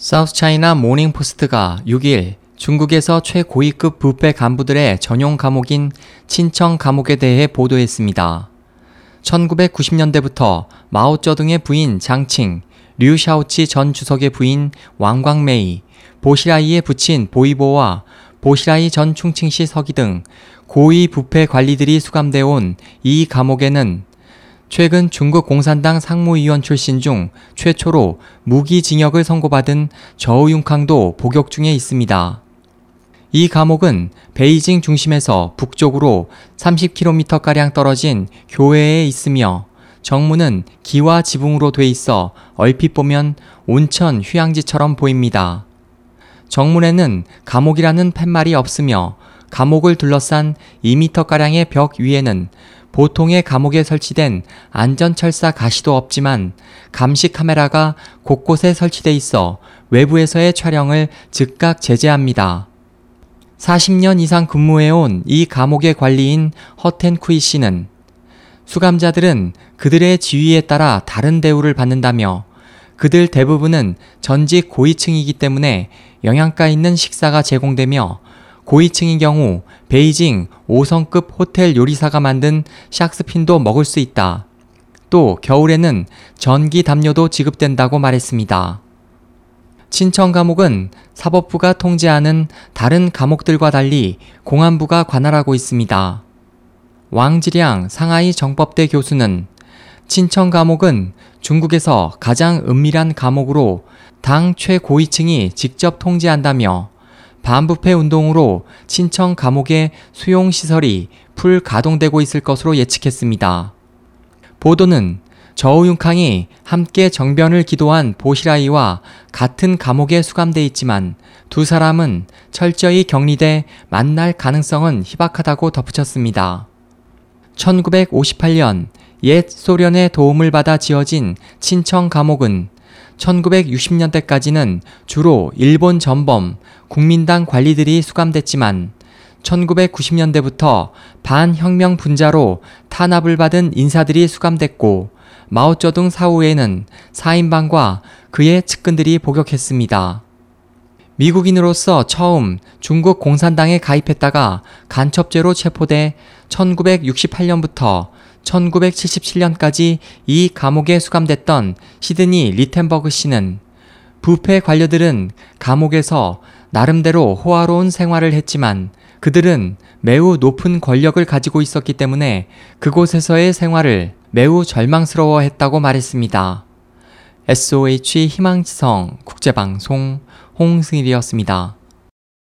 사우스 차이나 모닝 포스트가 6일 중국에서 최고위급 부패 간부들의 전용 감옥인 친청 감옥에 대해 보도했습니다. 1990년대부터 마오쩌둥의 부인 장칭, 류샤오치 전 주석의 부인 왕광메이, 보시라이의 부친 보이보와 보시라이 전 충칭시 서기 등 고위 부패 관리들이 수감돼 온 이 감옥에는 최근 중국 공산당 상무위원 출신 중 최초로 무기징역을 선고받은 저우융캉도 복역 중에 있습니다. 이 감옥은 베이징 중심에서 북쪽으로 30km가량 떨어진 교외에 있으며 정문은 기와 지붕으로 돼 있어 얼핏 보면 온천 휴양지처럼 보입니다. 정문에는 감옥이라는 팻말이 없으며 감옥을 둘러싼 2m가량의 벽 위에는 보통의 감옥에 설치된 안전철사 가시도 없지만 감시 카메라가 곳곳에 설치돼 있어 외부에서의 촬영을 즉각 제재합니다. 40년 이상 근무해온 이 감옥의 관리인 허텐쿠이 씨는 수감자들은 그들의 지위에 따라 다른 대우를 받는다며 그들 대부분은 전직 고위층이기 때문에 영양가 있는 식사가 제공되며 고위층인 경우 베이징 5성급 호텔 요리사가 만든 샥스핀도 먹을 수 있다. 또 겨울에는 전기 담요도 지급된다고 말했습니다. 친청 감옥은 사법부가 통제하는 다른 감옥들과 달리 공안부가 관할하고 있습니다. 왕지량 상하이 정법대 교수는 친청 감옥은 중국에서 가장 은밀한 감옥으로 당 최고위층이 직접 통제한다며 반부패 운동으로 친청 감옥의 수용 시설이 풀 가동되고 있을 것으로 예측했습니다. 보도는 저우융캉이 함께 정변을 기도한 보시라이와 같은 감옥에 수감돼 있지만 두 사람은 철저히 격리돼 만날 가능성은 희박하다고 덧붙였습니다. 1958년 옛 소련의 도움을 받아 지어진 친청 감옥은 1960년대까지는 주로 일본 전범, 국민당 관리들이 수감됐지만 1990년대부터 반혁명 분자로 탄압을 받은 인사들이 수감됐고 마오쩌둥 사후에는 사인방과 그의 측근들이 복역했습니다. 미국인으로서 처음 중국 공산당에 가입했다가 간첩죄로 체포돼 1968년부터 1977년까지 이 감옥에 수감됐던 시드니 리텐버그 씨는 부패 관료들은 감옥에서 나름대로 호화로운 생활을 했지만 그들은 매우 높은 권력을 가지고 있었기 때문에 그곳에서의 생활을 매우 절망스러워 했다고 말했습니다. SOH 희망지성 국제방송 홍승일이었습니다.